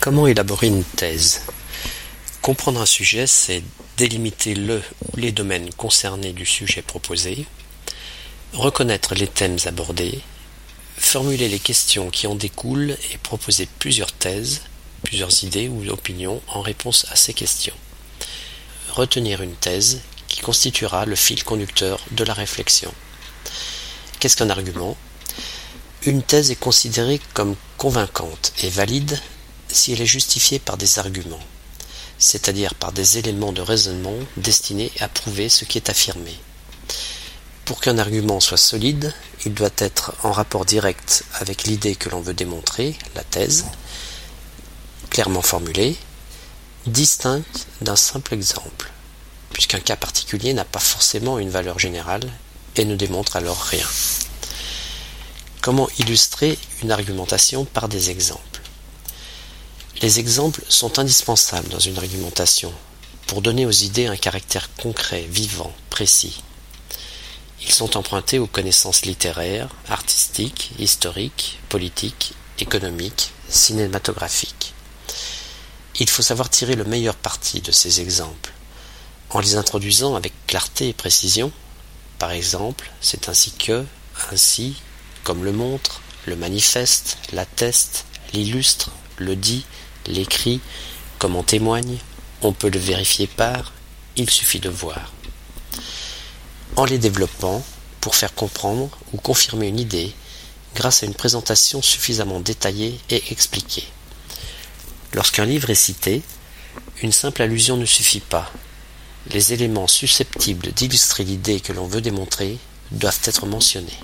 Comment élaborer une thèse? Comprendre un sujet, c'est délimiter le ou les domaines concernés du sujet proposé, reconnaître les thèmes abordés, formuler les questions qui en découlent et proposer plusieurs thèses, plusieurs idées ou opinions en réponse à ces questions. Retenir une thèse qui constituera le fil conducteur de la réflexion. Qu'est-ce qu'un argument? Une thèse est considérée comme convaincante et valide si elle est justifiée par des arguments, c'est-à-dire par des éléments de raisonnement destinés à prouver ce qui est affirmé. Pour qu'un argument soit solide, il doit être en rapport direct avec l'idée que l'on veut démontrer, la thèse, clairement formulée, distincte d'un simple exemple, puisqu'un cas particulier n'a pas forcément une valeur générale et ne démontre alors rien. Comment illustrer une argumentation par des exemples? Les exemples sont indispensables dans une argumentation pour donner aux idées un caractère concret, vivant, précis. Ils sont empruntés aux connaissances littéraires, artistiques, historiques, politiques, économiques, cinématographiques. Il faut savoir tirer le meilleur parti de ces exemples, en les introduisant avec clarté et précision. Par exemple, c'est ainsi que, ainsi, comme le montre, le manifeste, l'atteste, l'illustre, le dit, l'écrit, comme en témoigne, on peut le vérifier par, il suffit de voir en les développant pour faire comprendre ou confirmer une idée grâce à une présentation suffisamment détaillée et expliquée. Lorsqu'un livre est cité, une simple allusion ne suffit pas. Les éléments susceptibles d'illustrer l'idée que l'on veut démontrer doivent être mentionnés.